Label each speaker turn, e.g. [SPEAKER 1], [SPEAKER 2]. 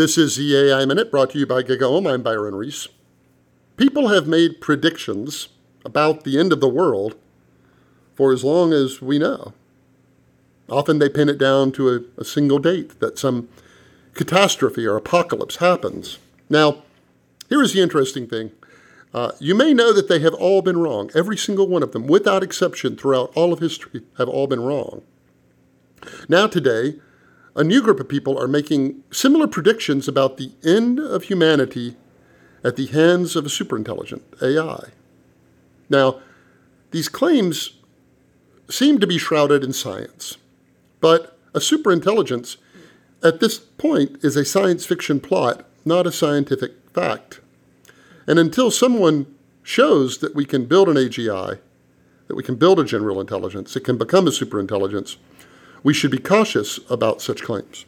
[SPEAKER 1] This is the AI Minute brought to you by GigaOM. I'm Byron Reese. People have made predictions about the end of the world for as long as we know. Often they pin it down to a, a single date that some catastrophe or apocalypse happens. Now, here is the interesting thing. Uh, you may know that they have all been wrong. Every single one of them, without exception, throughout all of history, have all been wrong. Now, today, a new group of people are making similar predictions about the end of humanity at the hands of a superintelligent AI. Now, these claims seem to be shrouded in science, but a superintelligence at this point is a science fiction plot, not a scientific fact. And until someone shows that we can build an AGI, that we can build a general intelligence, it can become a superintelligence, we should be cautious about such claims.